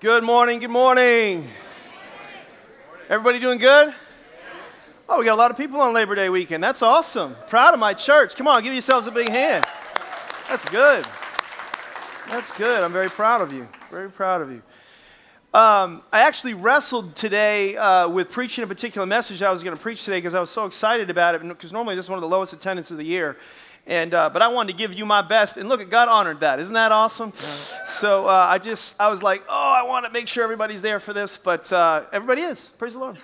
Good morning, good morning. Everybody doing good? Oh, we got a lot of people on Labor Day weekend. That's awesome. Proud of my church. Come on, give yourselves a big hand. That's good. That's good. I'm very proud of you. Very proud of you. Um, I actually wrestled today uh, with preaching a particular message I was going to preach today because I was so excited about it. Because normally this is one of the lowest attendance of the year. And, uh, but I wanted to give you my best. And look, God honored that. Isn't that awesome? So uh, I just, I was like, oh, I want to make sure everybody's there for this. But uh, everybody is. Praise the Lord.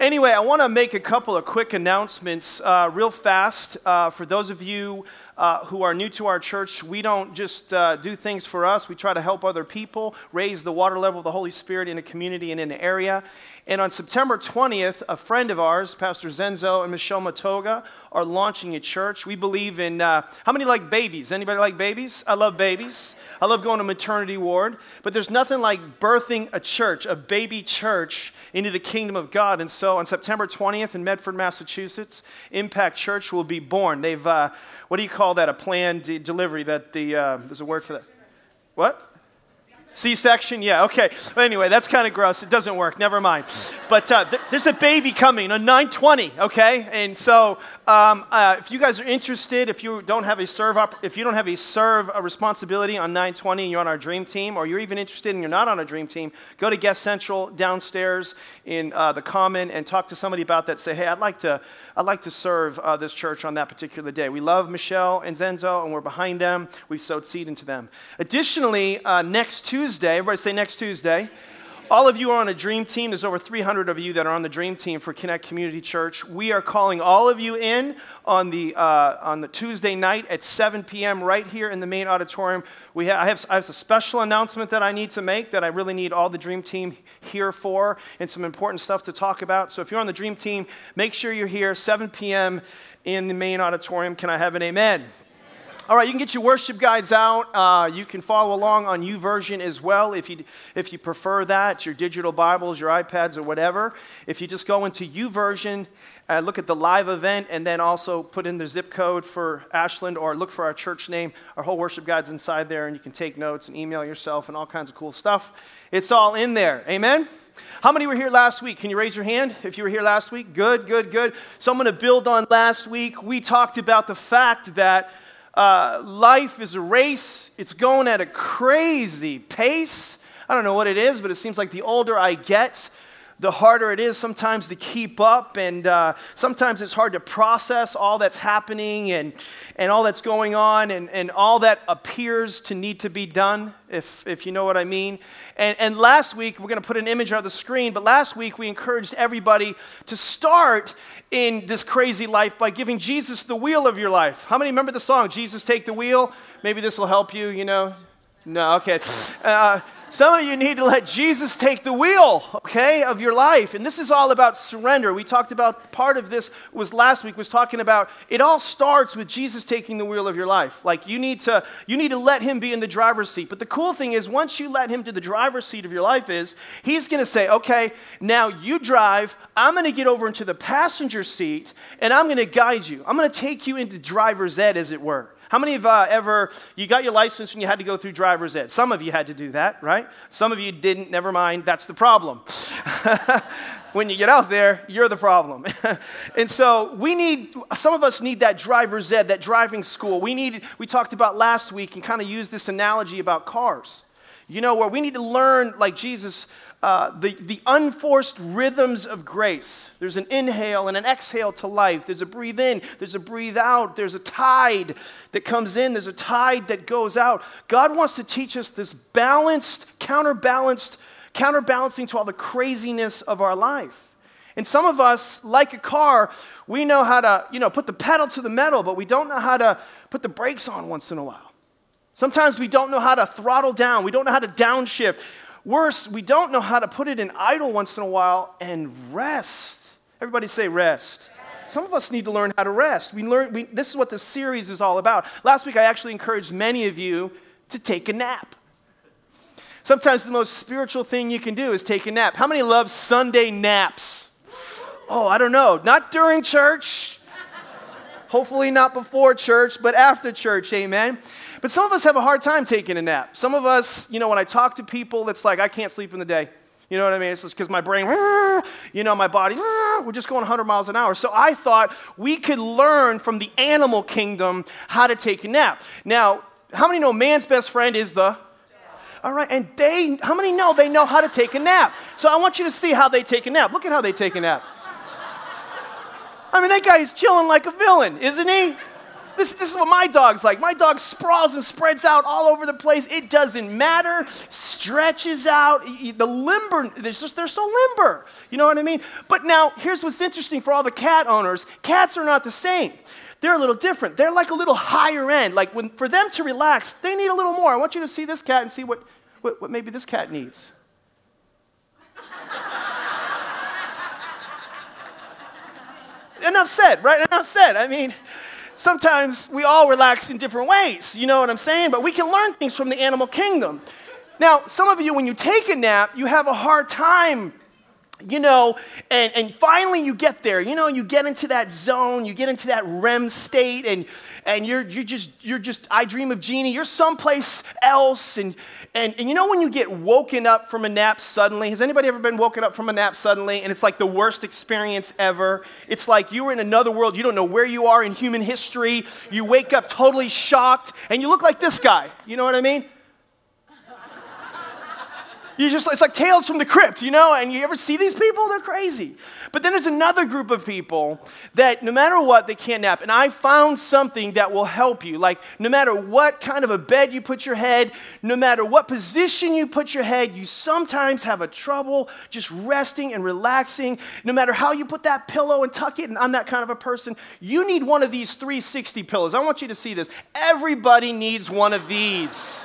Anyway, I want to make a couple of quick announcements uh, real fast. Uh, for those of you uh, who are new to our church, we don't just uh, do things for us. We try to help other people raise the water level of the Holy Spirit in a community and in an area. And on September 20th, a friend of ours, Pastor Zenzo and Michelle Matoga, are launching a church. We believe in, uh, how many like babies? Anybody like babies? I love babies. I love going to maternity ward. But there's nothing like birthing a church, a baby church, into the kingdom of God. And so on September 20th in Medford, Massachusetts, Impact Church will be born. They've, uh, what do you call that? A planned de- delivery that the, uh, there's a word for that. What? C section? Yeah, okay. But anyway, that's kind of gross. It doesn't work. Never mind. But uh, th- there's a baby coming on 920, okay? And so um, uh, if you guys are interested, if you don't have a serve op- if you don't have a serve a responsibility on 920 and you're on our dream team, or you're even interested and you're not on a dream team, go to Guest Central downstairs in uh, the Common and talk to somebody about that. Say, hey, I'd like to, I'd like to serve uh, this church on that particular day. We love Michelle and Zenzo, and we're behind them. We've sowed seed into them. Additionally, uh, next Tuesday, everybody say next Tuesday. All of you are on a dream team. There's over 300 of you that are on the dream team for Connect Community Church. We are calling all of you in on the, uh, on the Tuesday night at 7 p.m. right here in the main auditorium. We ha- I, have, I have a special announcement that I need to make that I really need all the dream team here for and some important stuff to talk about. So if you're on the dream team, make sure you're here 7 p.m. in the main auditorium. Can I have an amen? All right, you can get your worship guides out. Uh, you can follow along on YouVersion as well if you, if you prefer that, your digital Bibles, your iPads, or whatever. If you just go into YouVersion, uh, look at the live event, and then also put in the zip code for Ashland or look for our church name. Our whole worship guide's inside there, and you can take notes and email yourself and all kinds of cool stuff. It's all in there. Amen? How many were here last week? Can you raise your hand if you were here last week? Good, good, good. So I'm going to build on last week. We talked about the fact that uh, life is a race, it's going at a crazy pace. I don't know what it is, but it seems like the older I get, the harder it is sometimes to keep up, and uh, sometimes it's hard to process all that's happening and, and all that's going on and, and all that appears to need to be done, if, if you know what I mean. And, and last week, we're going to put an image on the screen, but last week we encouraged everybody to start in this crazy life by giving Jesus the wheel of your life. How many remember the song, Jesus Take the Wheel? Maybe this will help you, you know. No, okay. Uh, some of you need to let Jesus take the wheel, okay, of your life. And this is all about surrender. We talked about part of this was last week was talking about it all starts with Jesus taking the wheel of your life. Like you need to you need to let him be in the driver's seat. But the cool thing is once you let him to the driver's seat of your life is he's going to say, "Okay, now you drive. I'm going to get over into the passenger seat and I'm going to guide you. I'm going to take you into driver's ed as it were." How many of uh, ever, you got your license and you had to go through driver's ed? Some of you had to do that, right? Some of you didn't, never mind, that's the problem. when you get out there, you're the problem. and so we need, some of us need that driver's ed, that driving school. We need, we talked about last week and kind of used this analogy about cars. You know, where we need to learn, like Jesus uh, the, the unforced rhythms of grace. There's an inhale and an exhale to life. There's a breathe in, there's a breathe out. There's a tide that comes in, there's a tide that goes out. God wants to teach us this balanced, counterbalanced, counterbalancing to all the craziness of our life. And some of us, like a car, we know how to, you know, put the pedal to the metal, but we don't know how to put the brakes on once in a while. Sometimes we don't know how to throttle down. We don't know how to downshift. Worse, we don't know how to put it in idle once in a while and rest. Everybody say rest. Some of us need to learn how to rest. We learn, we, this is what this series is all about. Last week, I actually encouraged many of you to take a nap. Sometimes the most spiritual thing you can do is take a nap. How many love Sunday naps? Oh, I don't know. Not during church. Hopefully, not before church, but after church. Amen. But some of us have a hard time taking a nap. Some of us, you know, when I talk to people, it's like, I can't sleep in the day. You know what I mean? It's just because my brain, you know, my body, we're just going 100 miles an hour. So I thought we could learn from the animal kingdom how to take a nap. Now, how many know man's best friend is the all right, and they, how many know they know how to take a nap? So I want you to see how they take a nap. Look at how they take a nap. I mean, that guy is chilling like a villain, isn't he? This, this is what my dog's like. My dog sprawls and spreads out all over the place. It doesn't matter. Stretches out. The limber, they're, just, they're so limber. You know what I mean? But now, here's what's interesting for all the cat owners cats are not the same. They're a little different. They're like a little higher end. Like when, for them to relax, they need a little more. I want you to see this cat and see what, what, what maybe this cat needs. Enough said, right? Enough said. I mean, sometimes we all relax in different ways. You know what I'm saying? But we can learn things from the animal kingdom. Now, some of you, when you take a nap, you have a hard time you know, and, and finally you get there, you know, you get into that zone, you get into that REM state, and, and you're, you're just, you're just, I dream of Jeannie, you're someplace else. And, and, and you know, when you get woken up from a nap suddenly, has anybody ever been woken up from a nap suddenly? And it's like the worst experience ever. It's like you were in another world, you don't know where you are in human history. You wake up totally shocked, and you look like this guy. You know what I mean? You just, it's like tales from the crypt, you know? And you ever see these people? They're crazy. But then there's another group of people that no matter what, they can't nap. And I found something that will help you. Like, no matter what kind of a bed you put your head, no matter what position you put your head, you sometimes have a trouble just resting and relaxing. No matter how you put that pillow and tuck it, and I'm that kind of a person, you need one of these 360 pillows. I want you to see this. Everybody needs one of these.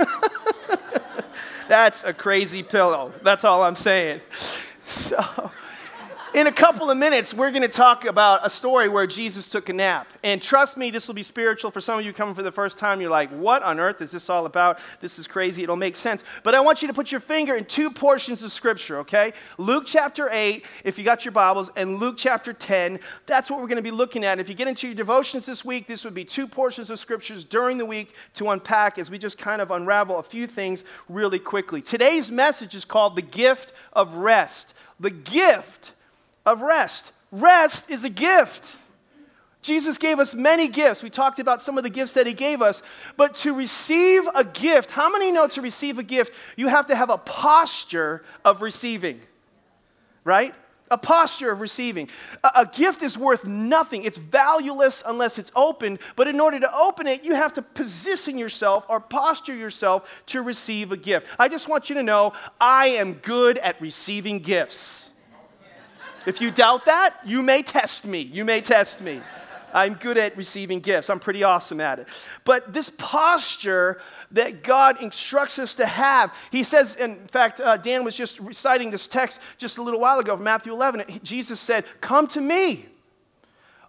That's a crazy pillow. That's all I'm saying. So, in a couple of minutes, we're going to talk about a story where Jesus took a nap. And trust me, this will be spiritual. For some of you coming for the first time, you're like, what on earth is this all about? This is crazy. It'll make sense. But I want you to put your finger in two portions of Scripture, okay? Luke chapter 8, if you got your Bibles, and Luke chapter 10. That's what we're going to be looking at. If you get into your devotions this week, this would be two portions of Scriptures during the week to unpack as we just kind of unravel a few things really quickly. Today's message is called The Gift of Rest. The gift of rest. Rest is a gift. Jesus gave us many gifts. We talked about some of the gifts that he gave us. But to receive a gift, how many know to receive a gift, you have to have a posture of receiving? Right? A posture of receiving. A, a, gift is worth nothing. It's valueless unless it's opened. But in order to open it, you have to position yourself or posture yourself to receive a gift. I just want you to know I am good at receiving gifts. If you doubt that, you may test me. You may test me. I'm good at receiving gifts. I'm pretty awesome at it. But this posture that God instructs us to have, he says, in fact, uh, Dan was just reciting this text just a little while ago from Matthew 11. Jesus said, Come to me.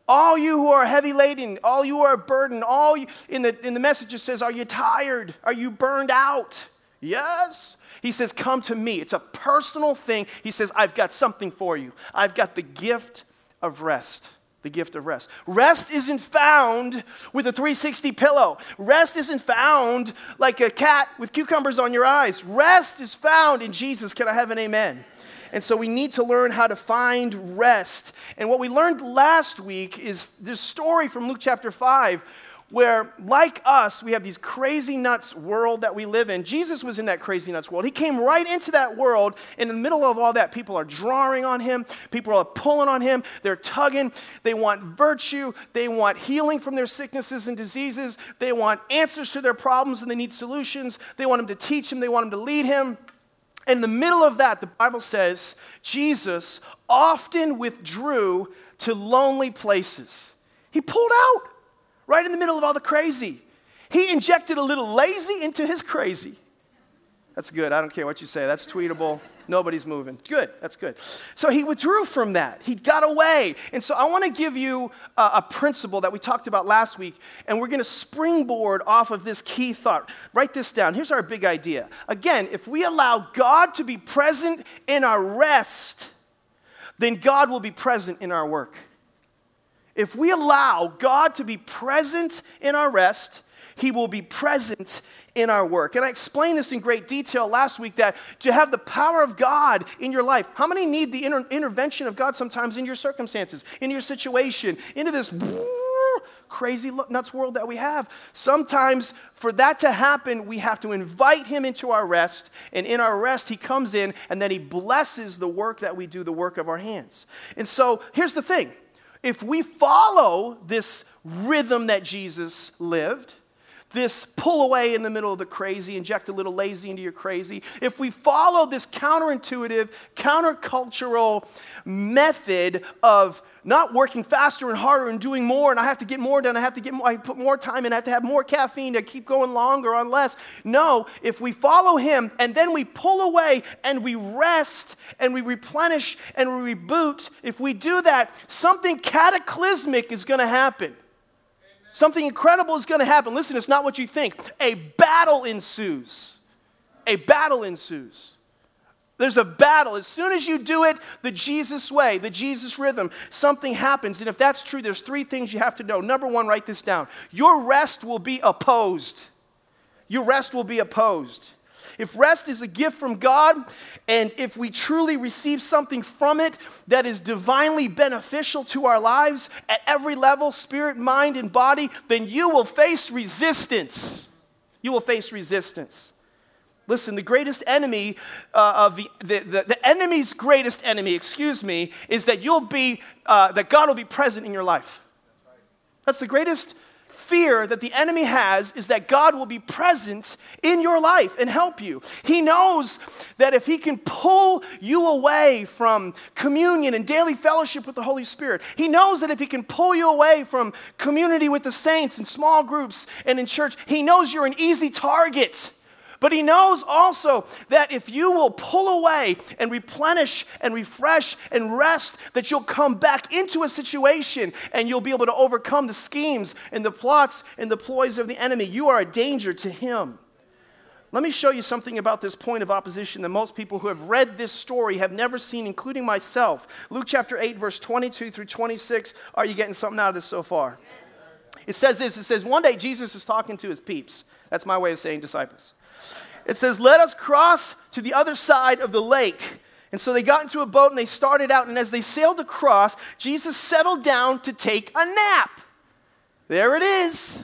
All you who are heavy laden, all you who are burdened, all you, in the, in the message it says, Are you tired? Are you burned out? Yes. He says, Come to me. It's a personal thing. He says, I've got something for you. I've got the gift of rest. The gift of rest. Rest isn't found with a 360 pillow. Rest isn't found like a cat with cucumbers on your eyes. Rest is found in Jesus. Can I have an amen? And so we need to learn how to find rest. And what we learned last week is this story from Luke chapter 5 where, like us, we have these crazy nuts world that we live in. Jesus was in that crazy nuts world. He came right into that world. In the middle of all that, people are drawing on him, people are pulling on him, they're tugging. They want virtue, they want healing from their sicknesses and diseases, they want answers to their problems and they need solutions. They want him to teach them, they want him to lead him. In the middle of that, the Bible says Jesus often withdrew to lonely places. He pulled out right in the middle of all the crazy. He injected a little lazy into his crazy. That's good. I don't care what you say. That's tweetable. Nobody's moving. Good. That's good. So he withdrew from that. He got away. And so I want to give you a, a, principle that we talked about last week, and we're going to springboard off of this key thought. Write this down. Here's our big idea. Again, if we allow God to be present in our rest, then God will be present in our work if we allow God to be present in our rest, He will be present in our work. And I explained this in great detail last week that to have the power of God in your life, how many need the inter- intervention of God sometimes in your circumstances, in your situation, into this crazy nuts world that we have? Sometimes for that to happen, we have to invite Him into our rest. And in our rest, He comes in and then He blesses the work that we do, the work of our hands. And so here's the thing if we follow this rhythm that Jesus lived, this pull away in the middle of the crazy, inject a little lazy into your crazy, if we follow this counterintuitive, countercultural method of not working faster and harder and doing more, and I have to get more done, I have to get more, I put more time in, I have to have more caffeine to keep going longer on less. No, if we follow him and then we pull away and we rest and we replenish and we reboot, if we do that, something cataclysmic is going to happen. Something incredible is going to happen. Listen, it's not what you think. A battle ensues. A battle ensues. There's a battle. As soon as you do it the Jesus way, the Jesus rhythm, something happens. And if that's true, there's three things you have to know. Number one, write this down. Your rest will be opposed. Your rest will be opposed. If rest is a gift from God, and if we truly receive something from it that is divinely beneficial to our lives at every level spirit, mind, and body then you will face resistance. You will face resistance. Listen, the greatest enemy uh, of the, the, the, the, enemy's greatest enemy, excuse me, is that you'll be, uh, that God will be present in your life. That's the greatest fear that the enemy has is that God will be present in your life and help you. He knows that if he can pull you away from communion and daily fellowship with the Holy Spirit, he knows that if he can pull you away from community with the saints and small groups and in church, he knows you're an easy target but he knows also that if you will pull away and replenish and refresh and rest, that you'll come back into a situation and you'll be able to overcome the schemes and the plots and the ploys of the enemy. You are a danger to him. Let me show you something about this point of opposition that most people who have read this story have never seen, including myself. Luke chapter 8, verse 22 through 26. Are you getting something out of this so far? It says this it says, One day Jesus is talking to his peeps. That's my way of saying disciples. It says, Let us cross to the other side of the lake. And so they got into a boat and they started out. And as they sailed across, Jesus settled down to take a nap. There it is.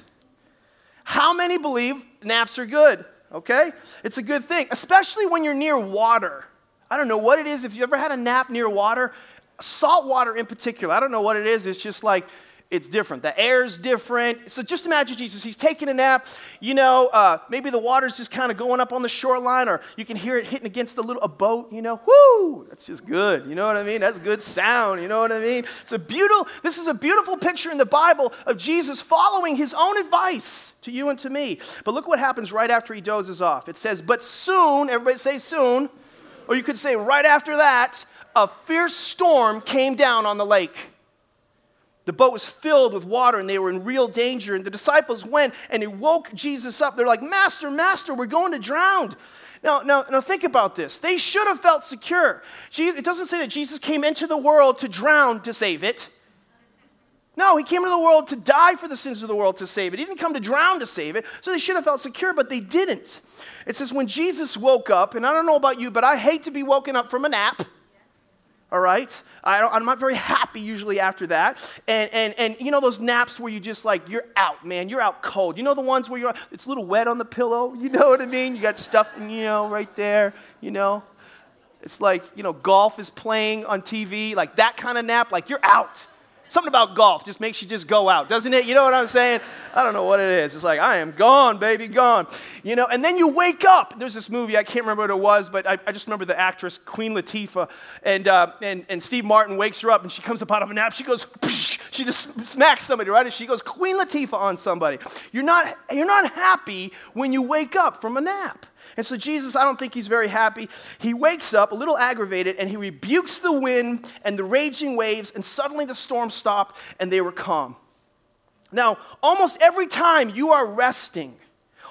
How many believe naps are good? Okay? It's a good thing, especially when you're near water. I don't know what it is. If you ever had a nap near water, salt water in particular, I don't know what it is. It's just like it's different. The air's different. So just imagine Jesus. He's taking a nap. You know, uh, maybe the water's just kind of going up on the shoreline, or you can hear it hitting against the little a boat. You know, whoo! That's just good. You know what I mean? That's good sound. You know what I mean? It's a beautiful. This is a beautiful picture in the Bible of Jesus following his own advice to you and to me. But look what happens right after he dozes off. It says, "But soon." Everybody say soon, or you could say right after that, a fierce storm came down on the lake. The boat was filled with water and they were in real danger. And the disciples went and they woke Jesus up. They're like, Master, Master, we're going to drown. Now, now, now think about this. They should have felt secure. Jesus, it doesn't say that Jesus came into the world to drown to save it. No, he came into the world to die for the sins of the world to save it. He didn't come to drown to save it. So they should have felt secure, but they didn't. It says when Jesus woke up, and I don't know about you, but I hate to be woken up from a nap all right? I am not very happy usually after that. And, and, and you know those naps where you just like, you're out, man. You're out cold. You know the ones where you're, it's a little wet on the pillow? You know what I mean? You got stuff, you know, right there, you know? It's like, you know, golf is playing on TV, like that kind of nap, like you're out. Something about golf just makes you just go out, doesn't it? You know what I'm saying? I don't know what it is. It's like, I am gone, baby, gone. You know, and then you wake up. There's this movie, I can't remember what it was, but I, I just remember the actress, Queen Latifah, and, uh, and, and Steve Martin wakes her up and she comes up out of a nap. She goes, Psh! she just smacks somebody, right? And she goes, Queen Latifah on somebody. You're not, you're not happy when you wake up from a nap. And so Jesus, I don't think he's very happy. He wakes up a little aggravated and he rebukes the wind and the raging waves, and suddenly the storm stopped and they were calm. Now, almost every time you are resting,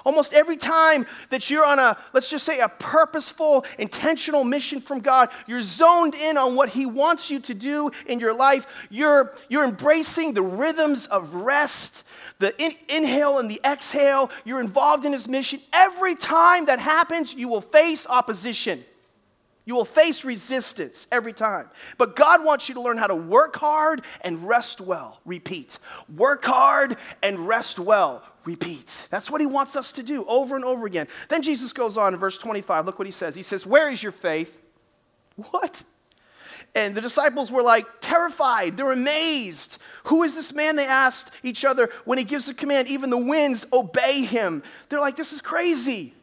Almost every time that you're on a, let's just say, a purposeful, intentional mission from God, you're zoned in on what He wants you to do in your life. You're, you're embracing the rhythms of rest, the in, inhale and the exhale. You're involved in His mission. Every time that happens, you will face opposition. You will face resistance every time. But God wants you to learn how to work hard and rest well. Repeat. Work hard and rest well. Repeat. That's what He wants us to do over and over again. Then Jesus goes on in verse 25. Look what He says. He says, Where is your faith? What? And the disciples were like terrified. They're amazed. Who is this man? They asked each other. When he gives a command, even the winds obey him. They're like, This is crazy.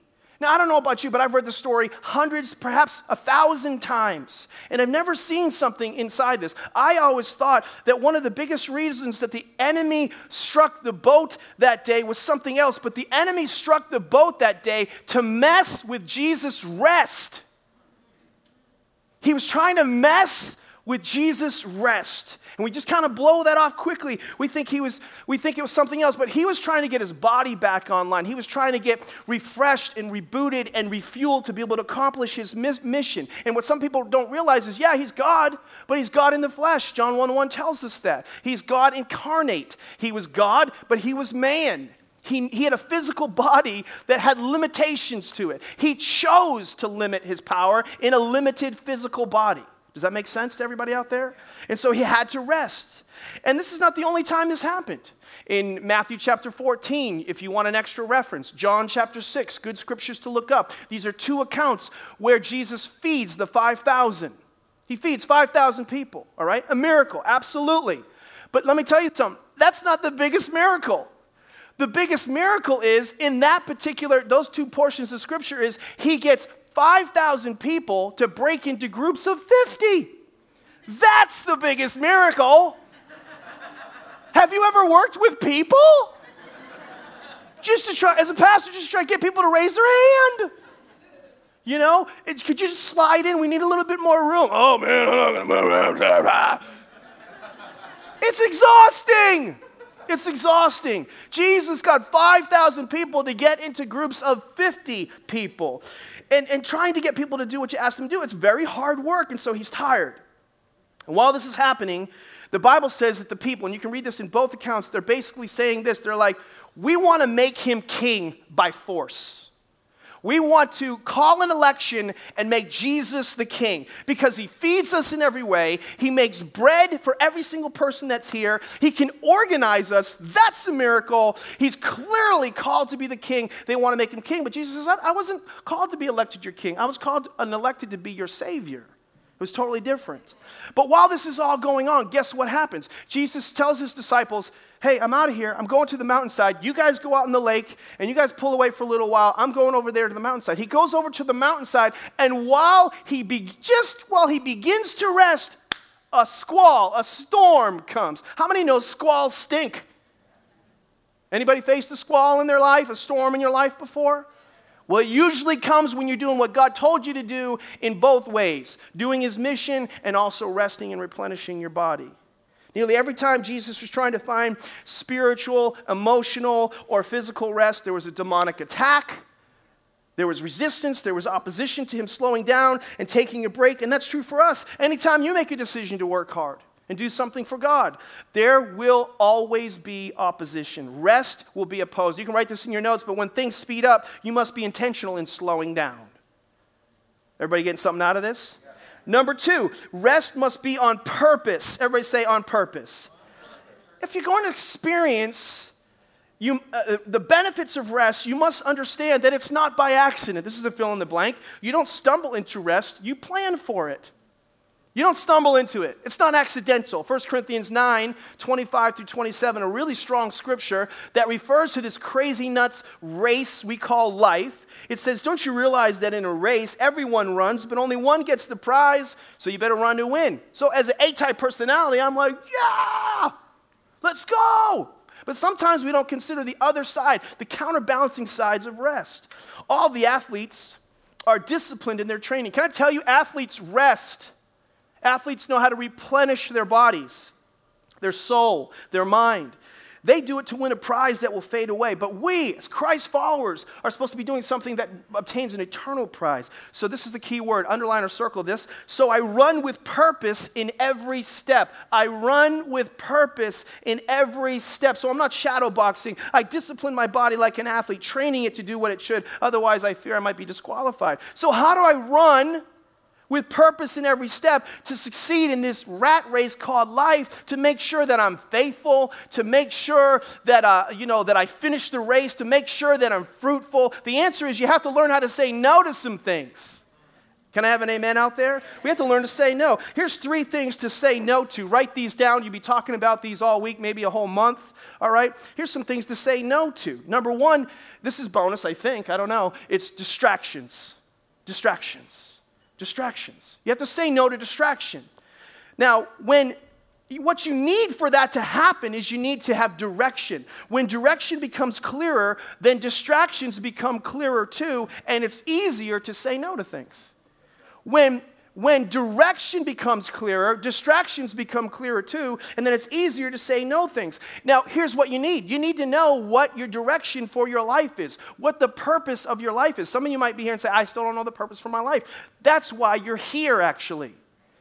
Now, I don't know about you, but I've read the story hundreds, perhaps a thousand times, and I've never seen something inside this. I always thought that one of the biggest reasons that the enemy struck the boat that day was something else, but the enemy struck the boat that day to mess with Jesus' rest. He was trying to mess with Jesus' rest. And we just kind of blow that off quickly. We think he was we think it was something else, but he was trying to get his body back online. He was trying to get refreshed and rebooted and refueled to be able to accomplish his mission. And what some people don't realize is yeah, he's God, but he's God in the flesh. John 1 1 tells us that. He's God incarnate. He was God, but he was man. He, he had a physical body that had limitations to it. He chose to limit his power in a limited physical body. Does that make sense to everybody out there? And so he had to rest. And this is not the only time this happened. In Matthew chapter 14, if you want an extra reference, John chapter 6, good scriptures to look up. These are two accounts where Jesus feeds the 5,000. He feeds 5,000 people, all right? A miracle, absolutely. But let me tell you something that's not the biggest miracle. The biggest miracle is in that particular, those two portions of scripture, is he gets 5,000 people to break into groups of 50. That's the biggest miracle. Have you ever worked with people? Just to try, as a pastor, just to try to get people to raise their hand. You know, it, could you just slide in? We need a little bit more room. Oh man, I'm not gonna move. it's exhausting. It's exhausting. Jesus got 5,000 people to get into groups of 50 people and, and trying to get people to do what you ask them to do. It's very hard work, and so he's tired. And while this is happening, the Bible says that the people, and you can read this in both accounts, they're basically saying this. They're like, we want to make him king by force. We want to call an election and make Jesus the king because he feeds us in every way. He makes bread for every single person that's here. He can organize us. That's a miracle. He's clearly called to be the king. They want to make him king. But Jesus says, I wasn't called to be elected your king, I was called and elected to be your savior. It was totally different. But while this is all going on, guess what happens? Jesus tells his disciples, Hey, I'm out of here. I'm going to the mountainside. You guys go out in the lake and you guys pull away for a little while. I'm going over there to the mountainside. He goes over to the mountainside, and while he be- just while he begins to rest, a squall, a storm comes. How many know squalls stink? Anybody faced a squall in their life, a storm in your life before? Well, it usually comes when you're doing what God told you to do in both ways doing his mission and also resting and replenishing your body. Nearly every time Jesus was trying to find spiritual, emotional, or physical rest, there was a demonic attack. There was resistance, there was opposition to him slowing down and taking a break, and that's true for us. Anytime you make a decision to work hard, and do something for God. There will always be opposition. Rest will be opposed. You can write this in your notes, but when things speed up, you must be intentional in slowing down. Everybody getting something out of this? Number two, rest must be on purpose. Everybody say on purpose. If you're going to experience you, uh, the benefits of rest, you must understand that it's not by accident. This is a fill in the blank. You don't stumble into rest, you plan for it. You don't stumble into it. It's not accidental. 1 Corinthians 9, 25 through 27, a really strong scripture that refers to this crazy nuts race we call life. It says, Don't you realize that in a race, everyone runs, but only one gets the prize, so you better run to win. So, as an A type personality, I'm like, Yeah, let's go. But sometimes we don't consider the other side, the counterbalancing sides of rest. All the athletes are disciplined in their training. Can I tell you, athletes rest Athletes know how to replenish their bodies, their soul, their mind. They do it to win a prize that will fade away. But we, as Christ followers, are supposed to be doing something that obtains an eternal prize. So this is the key word. Underline or circle this. So I run with purpose in every step. I run with purpose in every step. So I'm not shadow boxing. I discipline my body like an athlete, training it to do what it should. Otherwise, I fear I might be disqualified. So how do I run with purpose in every step to succeed in this rat race called life, to make sure that I'm faithful, to make sure that, uh, you know, that I finish the race, to make sure that I'm fruitful? The answer is you have to learn how to say no to some things. Can I have an amen out there? We have to learn to say no. Here's three things to say no to. Write these down. You'll be talking about these all week, maybe a whole month. All right? Here's some things to say no to. Number one, this is bonus, I think. I don't know. It's distractions. Distractions distractions. You have to say no to distraction. Now, when what you need for that to happen is you need to have direction. When direction becomes clearer, then distractions become clearer too, and it's easier to say no to things. When when direction becomes clearer, distractions become clearer too, and then it's easier to say no things. Now, here's what you need you need to know what your direction for your life is, what the purpose of your life is. Some of you might be here and say, I still don't know the purpose for my life. That's why you're here, actually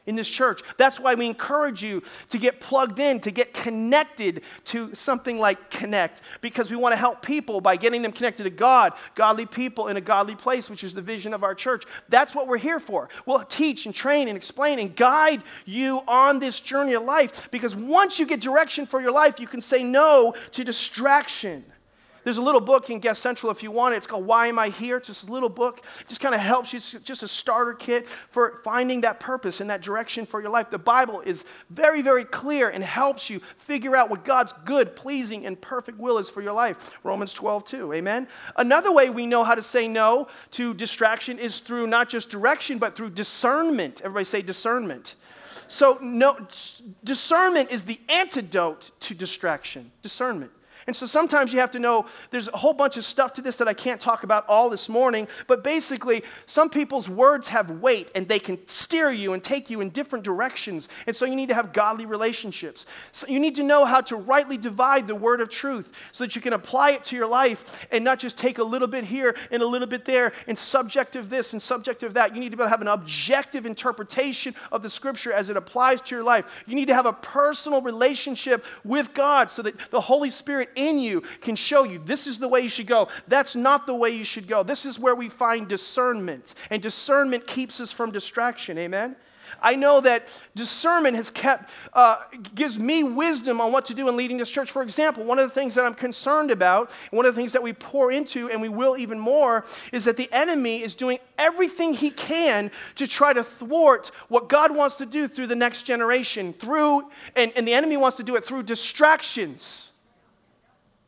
in this church. That's why we encourage you to get plugged in, to get connected to something like Connect, because we want to help people by getting them connected to God, godly people in a godly place, which is the vision of our church. That's what we're here for. We'll teach and train and explain and guide you on this journey of life, because once you get direction for your life, you can say no to distraction. There's a little book in Guest Central if you want it. It's called Why Am I Here? It's just a little book. It just kind of helps you. It's just a starter kit for finding that purpose and that direction for your life. The Bible is very, very clear and helps you figure out what God's good, pleasing, and perfect will is for your life. Romans 12, 2. Amen? Another way we know how to say no to distraction is through not just direction, but through discernment. Everybody say discernment. So, no, discernment is the antidote to distraction. Discernment. And so sometimes you have to know there's a whole bunch of stuff to this that I can't talk about all this morning, but basically, some people's words have weight and they can steer you and take you in different directions. And so you need to have godly relationships. So you need to know how to rightly divide the word of truth so that you can apply it to your life and not just take a little bit here and a little bit there and subjective this and subjective that. You need to be able to have an objective interpretation of the scripture as it applies to your life. You need to have a personal relationship with God so that the Holy Spirit in you can show you this is the way you should go. That's not the way you should go. This is where we find discernment. And discernment keeps us from distraction. Amen? I know that discernment has kept, uh, gives me wisdom on what to do in leading this church. For example, one of the things that I'm concerned about, one of the things that we pour into, and we will even more, is that the enemy is doing everything he can to try to thwart what God wants to do through the next generation, through, and, and the enemy wants to do it through distractions.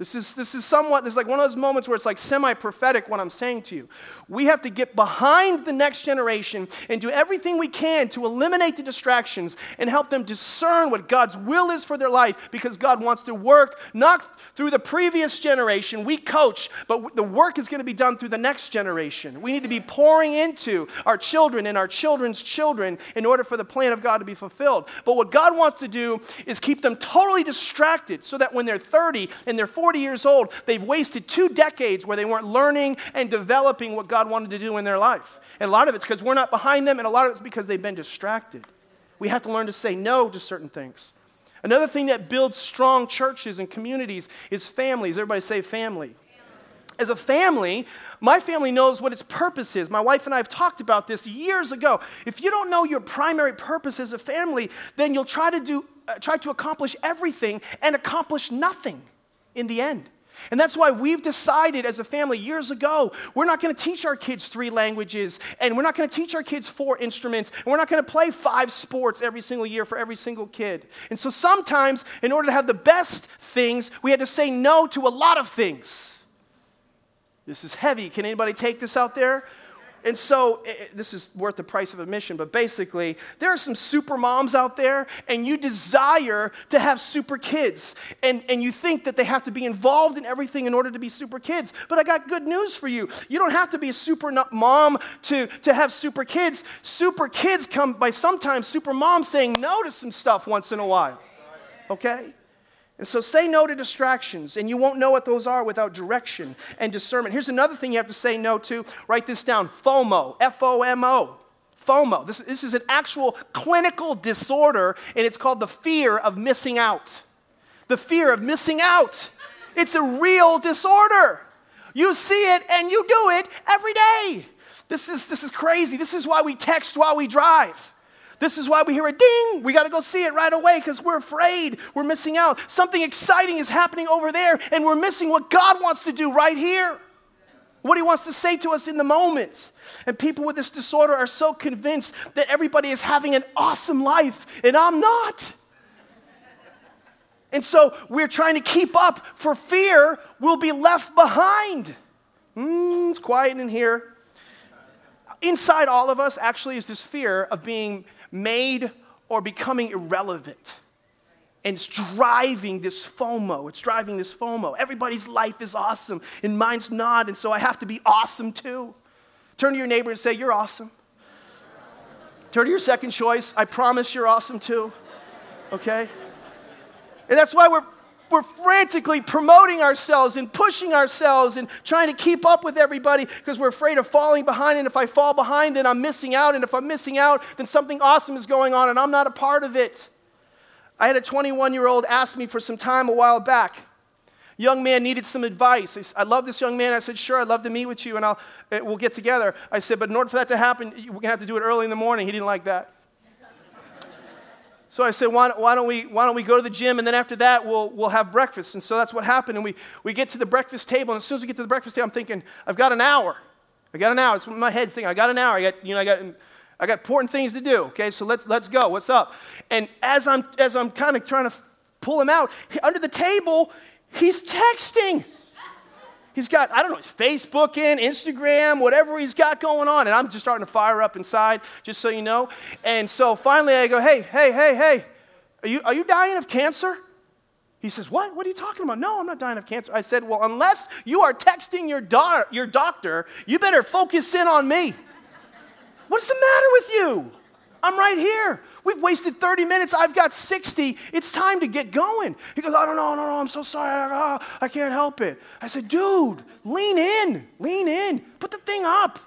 This is, this is somewhat, this is like one of those moments where it's like semi prophetic what I'm saying to you. We have to get behind the next generation and do everything we can to eliminate the distractions and help them discern what God's will is for their life because God wants to work not through the previous generation. We coach, but the work is going to be done through the next generation. We need to be pouring into our children and our children's children in order for the plan of God to be fulfilled. But what God wants to do is keep them totally distracted so that when they're 30 and they're 40, 40 years old, they've wasted two decades where they weren't learning and developing what God wanted to do in their life. And a lot of it's because we're not behind them, and a lot of it's because they've been distracted. We have to learn to say no to certain things. Another thing that builds strong churches and communities is families. Everybody say family. As a family, my family knows what its purpose is. My wife and I have talked about this years ago. If you don't know your primary purpose as a family, then you'll try to do uh, try to accomplish everything and accomplish nothing in the end. And that's why we've decided as a family years ago, we're not going to teach our kids three languages, and we're not going to teach our kids four instruments, and we're not going to play five sports every single year for every single kid. And so sometimes, in order to have the best things, we had to say no to a lot of things. This is heavy. Can anybody take this out there? And so, it, this is worth the price of admission, but basically, there are some super moms out there, and you desire to have super kids. And, and you think that they have to be involved in everything in order to be super kids. But I got good news for you. You don't have to be a super mom to, to have super kids. Super kids come by sometimes super moms saying no to some stuff once in a while. Okay? And so say no to distractions, and you won't know what those are without direction and discernment. Here's another thing you have to say no to. Write this down FOMO, F O M O. FOMO. This, this is an actual clinical disorder, and it's called the fear of missing out. The fear of missing out. It's a real disorder. You see it and you do it every day. This is, this is crazy. This is why we text while we drive. This is why we hear a ding. We got to go see it right away because we're afraid we're missing out. Something exciting is happening over there, and we're missing what God wants to do right here. What He wants to say to us in the moment. And people with this disorder are so convinced that everybody is having an awesome life, and I'm not. And so we're trying to keep up for fear we'll be left behind. Mm, it's quiet in here. Inside all of us actually is this fear of being made or becoming irrelevant. And it's driving this FOMO. It's driving this FOMO. Everybody's life is awesome, and mine's not, and so I have to be awesome too. Turn to your neighbor and say, You're awesome. Turn to your second choice, I promise you're awesome too. Okay? And that's why we're we're frantically promoting ourselves and pushing ourselves and trying to keep up with everybody because we're afraid of falling behind. And if I fall behind, then I'm missing out. And if I'm missing out, then something awesome is going on and I'm not a part of it. I had a 21 year old ask me for some time a while back. Young man needed some advice. I love this young man. I said, Sure, I'd love to meet with you and I'll, eh, we'll get together. I said, But in order for that to happen, we're going to have to do it early in the morning. He didn't like that. So I said, why, why, don't we, why don't we go to the gym and then after that we'll, we'll have breakfast? And so that's what happened. And we, we get to the breakfast table. And as soon as we get to the breakfast table, I'm thinking, I've got an hour. I got an hour. It's my head's thinking, I got an hour. I got, you know, I got, I got important things to do. Okay, so let's, let's go. What's up? And as I'm, as I'm kind of trying to pull him out, under the table, he's texting. He's got, I don't know, Facebook in, Instagram, whatever he's got going on. And I'm just starting to fire up inside, just so you know. And so finally I go, hey, hey, hey, hey, are you, are you dying of cancer? He says, What? What are you talking about? No, I'm not dying of cancer. I said, Well, unless you are texting your, do- your doctor, you better focus in on me. What's the matter with you? I'm right here. We've wasted 30 minutes. I've got 60. It's time to get going. He goes, I don't know, no, no, I'm so sorry. I, ah, I can't help it. I said, dude, lean in, lean in, put the thing up,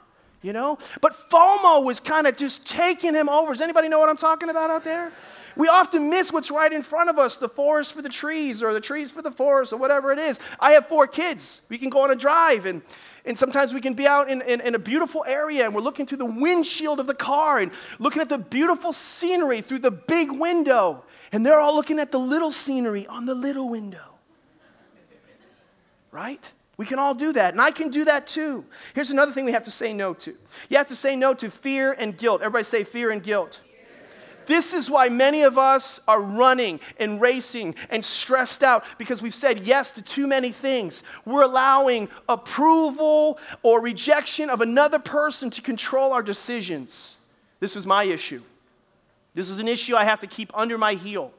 you know? But FOMO was kind of just taking him over. Does anybody know what I'm talking about out there? We often miss what's right in front of us the forest for the trees, or the trees for the forest, or whatever it is. I have four kids. We can go on a drive, and, and sometimes we can be out in, in, in a beautiful area, and we're looking through the windshield of the car and looking at the beautiful scenery through the big window. And they're all looking at the little scenery on the little window. Right? We can all do that, and I can do that too. Here's another thing we have to say no to. You have to say no to fear and guilt. Everybody say fear and guilt. This is why many of us are running and racing and stressed out because we've said yes to too many things. We're allowing approval or rejection of another person to control our decisions. This was my issue. This is an issue I have to keep under my heel,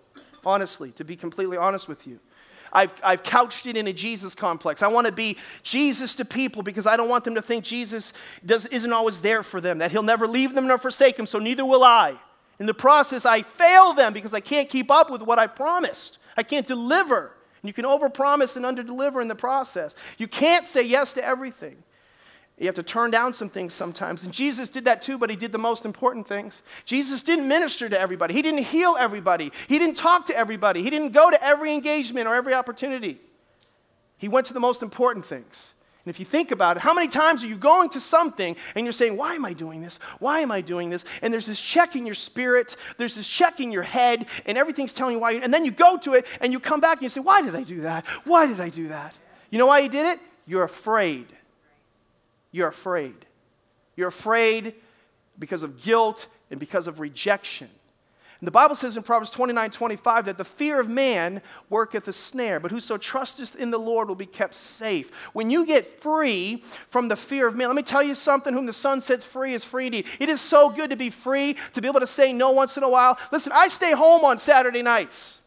honestly, to be completely honest with you. I've, I've couched it in a Jesus complex. I want to be Jesus to people because I don't want them to think Jesus does, isn't always there for them, that he'll never leave them nor forsake them, so neither will I. In the process, I fail them because I can't keep up with what I promised. I can't deliver. And you can overpromise and underdeliver in the process. You can't say yes to everything. You have to turn down some things sometimes. And Jesus did that too, but he did the most important things. Jesus didn't minister to everybody, he didn't heal everybody, he didn't talk to everybody, he didn't go to every engagement or every opportunity. He went to the most important things. And if you think about it, how many times are you going to something and you're saying, Why am I doing this? Why am I doing this? And there's this check in your spirit, there's this check in your head, and everything's telling you why. And then you go to it and you come back and you say, Why did I do that? Why did I do that? You know why you did it? You're afraid. You're afraid. You're afraid because of guilt and because of rejection. And the Bible says in Proverbs 29 25 that the fear of man worketh a snare, but whoso trusteth in the Lord will be kept safe. When you get free from the fear of man, let me tell you something whom the Son sets free is free indeed. It is so good to be free, to be able to say no once in a while. Listen, I stay home on Saturday nights.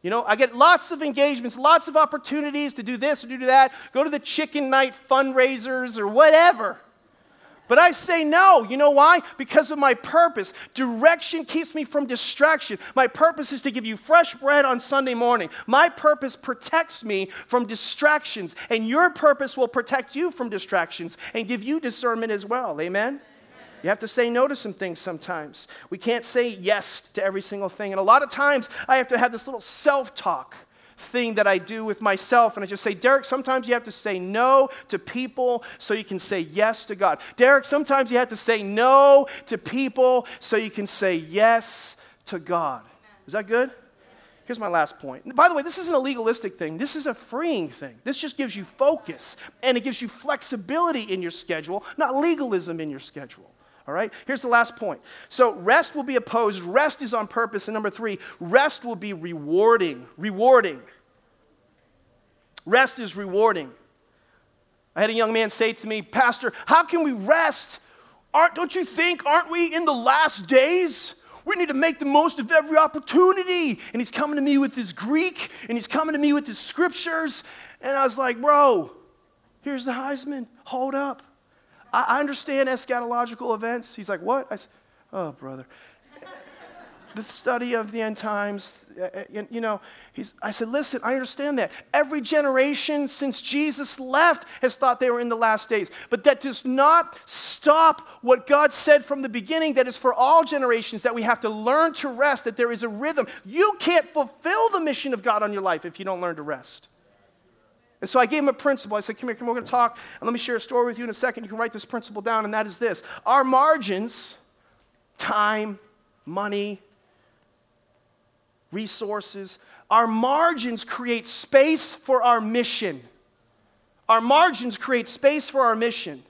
You know, I get lots of engagements, lots of opportunities to do this or do that, go to the chicken night fundraisers or whatever. But I say no. You know why? Because of my purpose. Direction keeps me from distraction. My purpose is to give you fresh bread on Sunday morning. My purpose protects me from distractions, and your purpose will protect you from distractions and give you discernment as well. Amen? You have to say no to some things sometimes. We can't say yes to every single thing. And a lot of times I have to have this little self talk thing that I do with myself. And I just say, Deryck, sometimes you have to say no to people so you can say yes to God. Deryck, sometimes you have to say no to people so you can say yes to God. Is that good? Here's my last point. By the way, this isn't a legalistic thing. This is a freeing thing. This just gives you focus and it gives you flexibility in your schedule, not legalism in your schedule. All right? Here's the last point. So, rest will be opposed. Rest is on purpose. And number three, rest will be rewarding. Rewarding. Rest is rewarding. I had a young man say to me, Pastor, how can we rest? Aren't, don't you think, aren't we in the last days? We need to make the most of every opportunity. And he's coming to me with his Greek and he's coming to me with his scriptures. And I was like, bro, here's the Heisman. Hold up. I, understand eschatological events. He's like, what? I said, oh, brother. the study of the end times, Uh, uh, you know, I said, listen, I understand that. Every generation since Jesus left has thought they were in the last days. But that does not stop what God said from the beginning that is for all generations that we have to learn to rest, that there is a rhythm. You can't fulfill the mission of God on your life if you don't learn to rest. And so I gave him a principle. I said, Come here, come, we're going to talk. And let me share a story with you in a second. You can write this principle down, and that is this Our margins, time, money, resources, our margins create space for our mission. Our margins create space for our mission.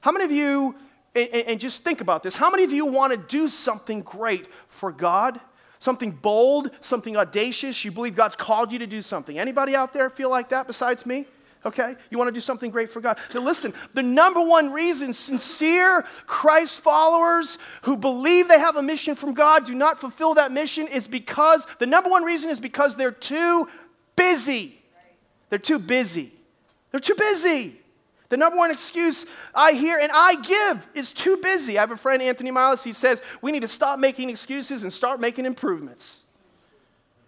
How many of you, and, and just think about this, how many of you want to do something great for God? something bold, something audacious. You believe God's called you to do something. Anybody out there feel like that besides me? Okay? You want to do something great for God. Now, listen, the number one reason sincere Christ followers who believe they have a mission from God do not fulfill that mission is because the number one reason is because they're too busy. They're too busy. They're too busy. The number one excuse I hear and I give is too busy. I have a friend, Anthony Miles, he says we need to stop making excuses and start making improvements.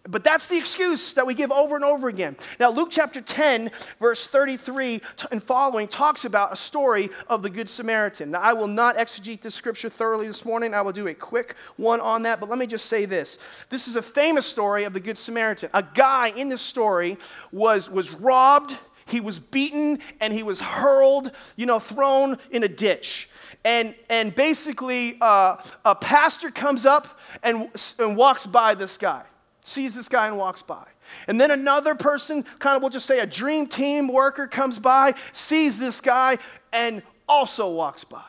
But that's the excuse that we give over and over again. Now, Luke chapter 10, verse 33 and following talks about a story of the Good Samaritan. Now, I will not exegete this scripture thoroughly this morning. I will do a quick one on that, but let me just say this. This is a famous story of the Good Samaritan. A guy in this story was, was robbed he was beaten and he was hurled, you know, thrown in a ditch. And, and basically, uh, a pastor comes up and, and walks by this guy, sees this guy and walks by. And then another person, kind of, we'll just say a dream team worker, comes by, sees this guy, and also walks by.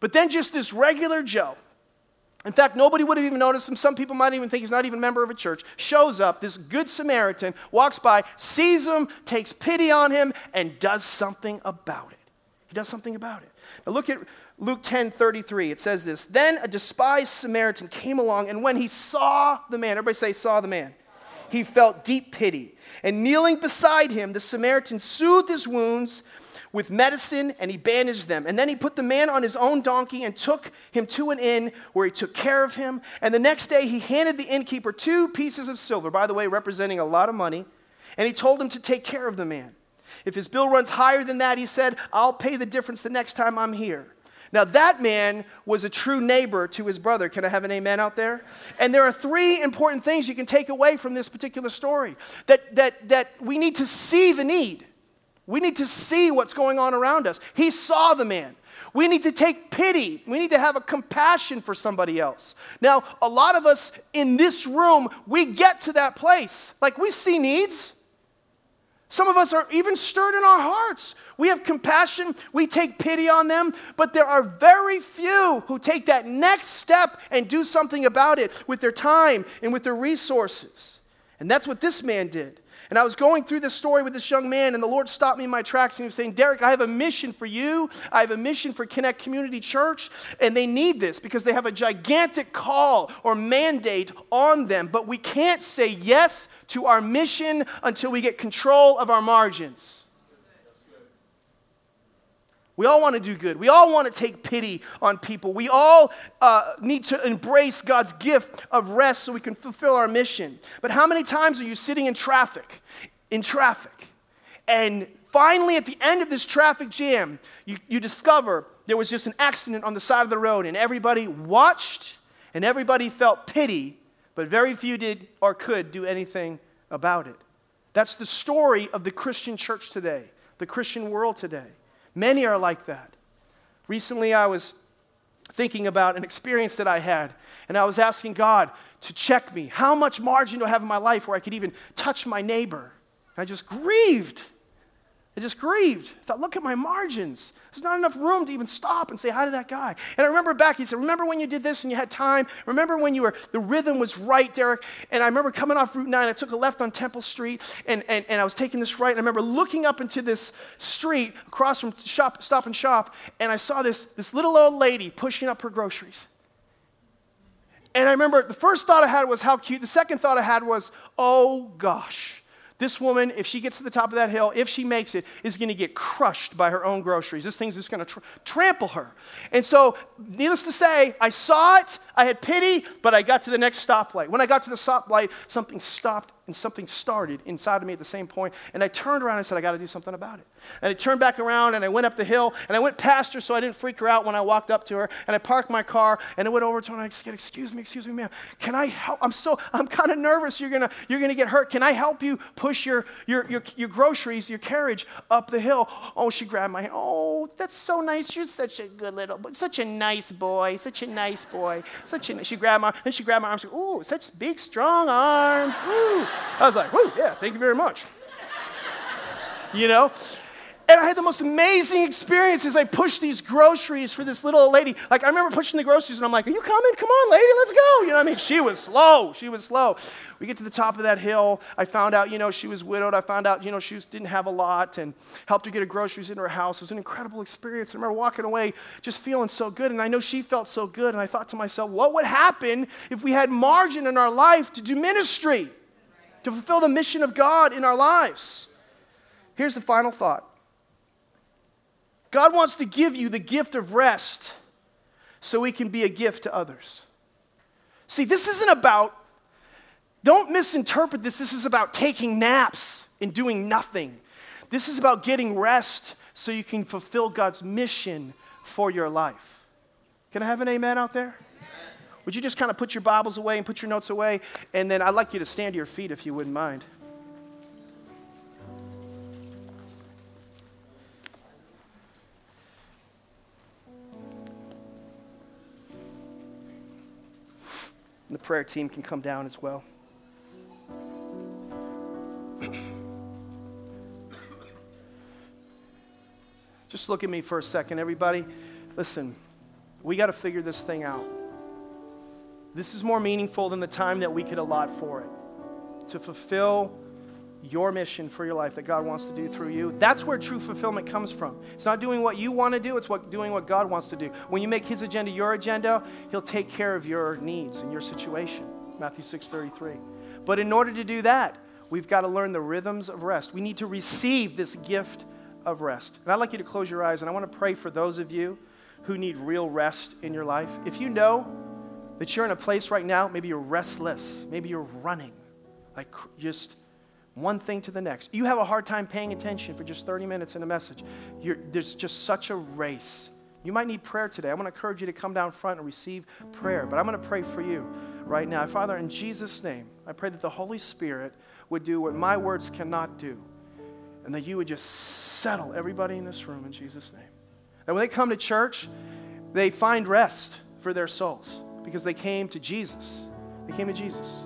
But then just this regular Joe, in fact, nobody would have even noticed him. Some people might even think he's not even a member of a church. Shows up, this good Samaritan walks by, sees him, takes pity on him, and does something about it. He does something about it. Now look at Luke 10 33. It says this Then a despised Samaritan came along, and when he saw the man, everybody say, saw the man, he felt deep pity. And kneeling beside him, the Samaritan soothed his wounds with medicine and he bandaged them. And then he put the man on his own donkey and took him to an inn where he took care of him. And the next day he handed the innkeeper two pieces of silver, by the way, representing a lot of money. And he told him to take care of the man. If his bill runs higher than that, he said, I'll pay the difference the next time I'm here. Now, that man was a true neighbor to his brother. Can I have an amen out there? And there are three important things you can take away from this particular story that, that, that we need to see the need. We need to see what's going on around us. He saw the man. We need to take pity. We need to have a compassion for somebody else. Now, a lot of us in this room, we get to that place. Like we see needs. Some of us are even stirred in our hearts. We have compassion, we take pity on them, but there are very few who take that next step and do something about it with their time and with their resources. And that's what this man did. And I was going through this story with this young man, and the Lord stopped me in my tracks and he was saying, Deryck, I have a mission for you. I have a mission for Connect Community Church, and they need this because they have a gigantic call or mandate on them. But we can't say yes to our mission until we get control of our margins. We all want to do good. We all want to take pity on people. We all uh, need to embrace God's gift of rest so we can fulfill our mission. But how many times are you sitting in traffic, in traffic, and finally at the end of this traffic jam, you, you discover there was just an accident on the side of the road, and everybody watched and everybody felt pity, but very few did or could do anything about it. That's the story of the Christian church today, the Christian world today. Many are like that. Recently, I was thinking about an experience that I had, and I was asking God to check me. How much margin do I have in my life where I could even touch my neighbor? And I just grieved I just grieved. I thought, look at my margins. There's not enough room to even stop and say hi to that guy. And I remember back, he said, Remember when you did this and you had time? Remember when you were, the rhythm was right, Deryck? And I remember coming off Route 9, I took a left on Temple Street, and, and, and I was taking this right. And I remember looking up into this street across from shop, Stop and Shop, and I saw this, this little old lady pushing up her groceries. And I remember the first thought I had was how cute. The second thought I had was, oh gosh. This woman, if she gets to the top of that hill, if she makes it, is going to get crushed by her own groceries. This thing's just going to tr- trample her. And so, needless to say, I saw it, I had pity, but I got to the next stoplight. When I got to the stoplight, something stopped and something started inside of me at the same point. And I turned around and I said, I got to do something about it. And I turned back around and I went up the hill and I went past her so I didn't freak her out when I walked up to her. And I parked my car and I went over to her and I said, Excuse me, excuse me, ma'am. Can I help? I'm so, I'm kind of nervous you're going to you're gonna get hurt. Can I help you push your, your, your, your groceries, your carriage up the hill? Oh, she grabbed my hand. Oh, that's so nice. You're such a good little, such a nice boy, such a nice boy. Such a, she grabbed my, then she grabbed my arms. Ooh, such big, strong arms. Ooh. I was like, whoo, yeah, thank you very much. you know? And I had the most amazing experience as I pushed these groceries for this little old lady. Like, I remember pushing the groceries, and I'm like, Are you coming? Come on, lady, let's go. You know what I mean? She was slow. She was slow. We get to the top of that hill. I found out, you know, she was widowed. I found out, you know, she was, didn't have a lot and helped her get her groceries in her house. It was an incredible experience. I remember walking away just feeling so good. And I know she felt so good. And I thought to myself, What would happen if we had margin in our life to do ministry? To fulfill the mission of God in our lives. Here's the final thought God wants to give you the gift of rest so He can be a gift to others. See, this isn't about, don't misinterpret this, this is about taking naps and doing nothing. This is about getting rest so you can fulfill God's mission for your life. Can I have an amen out there? Would you just kind of put your Bibles away and put your notes away? And then I'd like you to stand to your feet if you wouldn't mind. the prayer team can come down as well. Just look at me for a second, everybody. Listen, we got to figure this thing out. This is more meaningful than the time that we could allot for it to fulfill your mission for your life that God wants to do through you. That's where true fulfillment comes from. It's not doing what you want to do, it's what, doing what God wants to do. When you make his agenda your agenda, he'll take care of your needs and your situation. Matthew 6:33. But in order to do that, we've got to learn the rhythms of rest. We need to receive this gift of rest. And I'd like you to close your eyes and I want to pray for those of you who need real rest in your life. If you know that you're in a place right now, maybe you're restless, maybe you're running, like just one thing to the next. You have a hard time paying attention for just 30 minutes in a message. You're, there's just such a race. You might need prayer today. I want to encourage you to come down front and receive prayer, but I'm going to pray for you right now. Father, in Jesus' name, I pray that the Holy Spirit would do what my words cannot do, and that you would just settle everybody in this room in Jesus' name. And when they come to church, they find rest for their souls because they came to Jesus. They came to Jesus.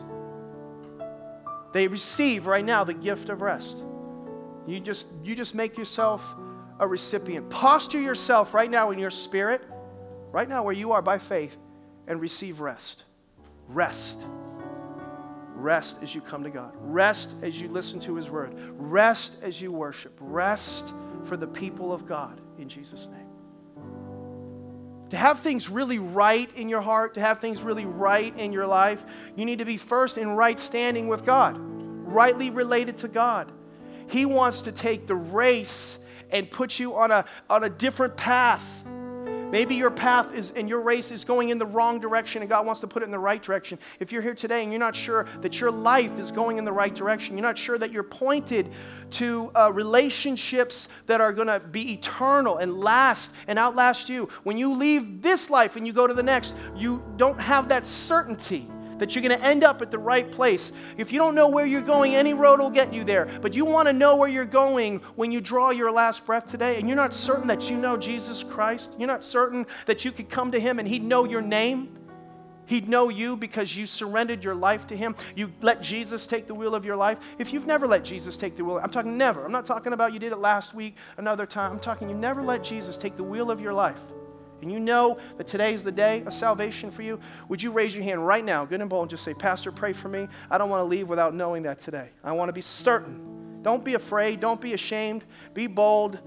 They receive right now the gift of rest. You just, you just make yourself a recipient. Posture yourself right now in your spirit, right now where you are by faith, and receive rest. Rest. Rest as you come to God. Rest as you listen to His word. Rest as you worship. Rest for the people of God in Jesus' name to have things really right in your heart, to have things really right in your life, you need to be first in right standing with God, rightly related to God. He wants to take the race and put you on a, on a different path. Maybe your path is and your race is going in the wrong direction and God wants to put it in the right direction. If you're here today and you're not sure that your life is going in the right direction, you're not sure that you're pointed to uh, relationships that are going to be eternal and last and outlast you. When you leave this life and you go to the next, you don't have that certainty that you're going to end up at the right place. If you don't know where you're going, any road will get you there. But you want to know where you're going when you draw your last breath today, and you're not certain that you know Jesus Christ, you're not certain that you could come to Him and He'd know your name. He'd know you because you surrendered your life to Him. You let Jesus take the wheel of your life. If you've never let Jesus take the wheel, I'm talking never. I'm not talking about you did it last week, another time. I'm talking you never let Jesus take the wheel of your life and you know that today is the day of salvation for you, would you raise your hand right now, good and bold, and just say, Pastor, pray for me. I don't want to leave without knowing that today. I want to be certain. Don't be afraid. Don't be ashamed. Be bold.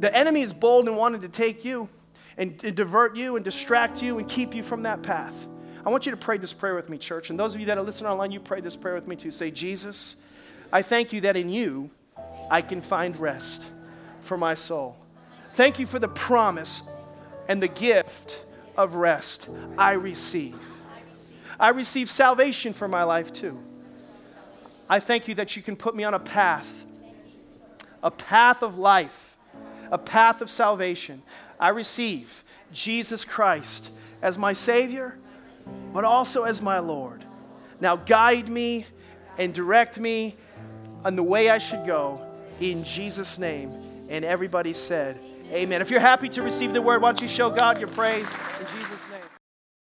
The enemy is bold and wanted to take you and, and divert you and distract you and keep you from that path. I want you to pray this prayer with me, church. And those of you that are listening online, you pray this prayer with me too. Say, Jesus, I thank you that in you I can find rest for my soul. Thank you for the promise and the gift of rest I receive. I receive salvation for my life too. I thank you that you can put me on a path, a path of life, a path of salvation. I receive Jesus Christ as my Savior, but also as my Lord. Now guide me and direct me on the way I should go in Jesus' name. And everybody said, Amen. If you're happy to receive the word, why don't you show God your praise in Jesus'?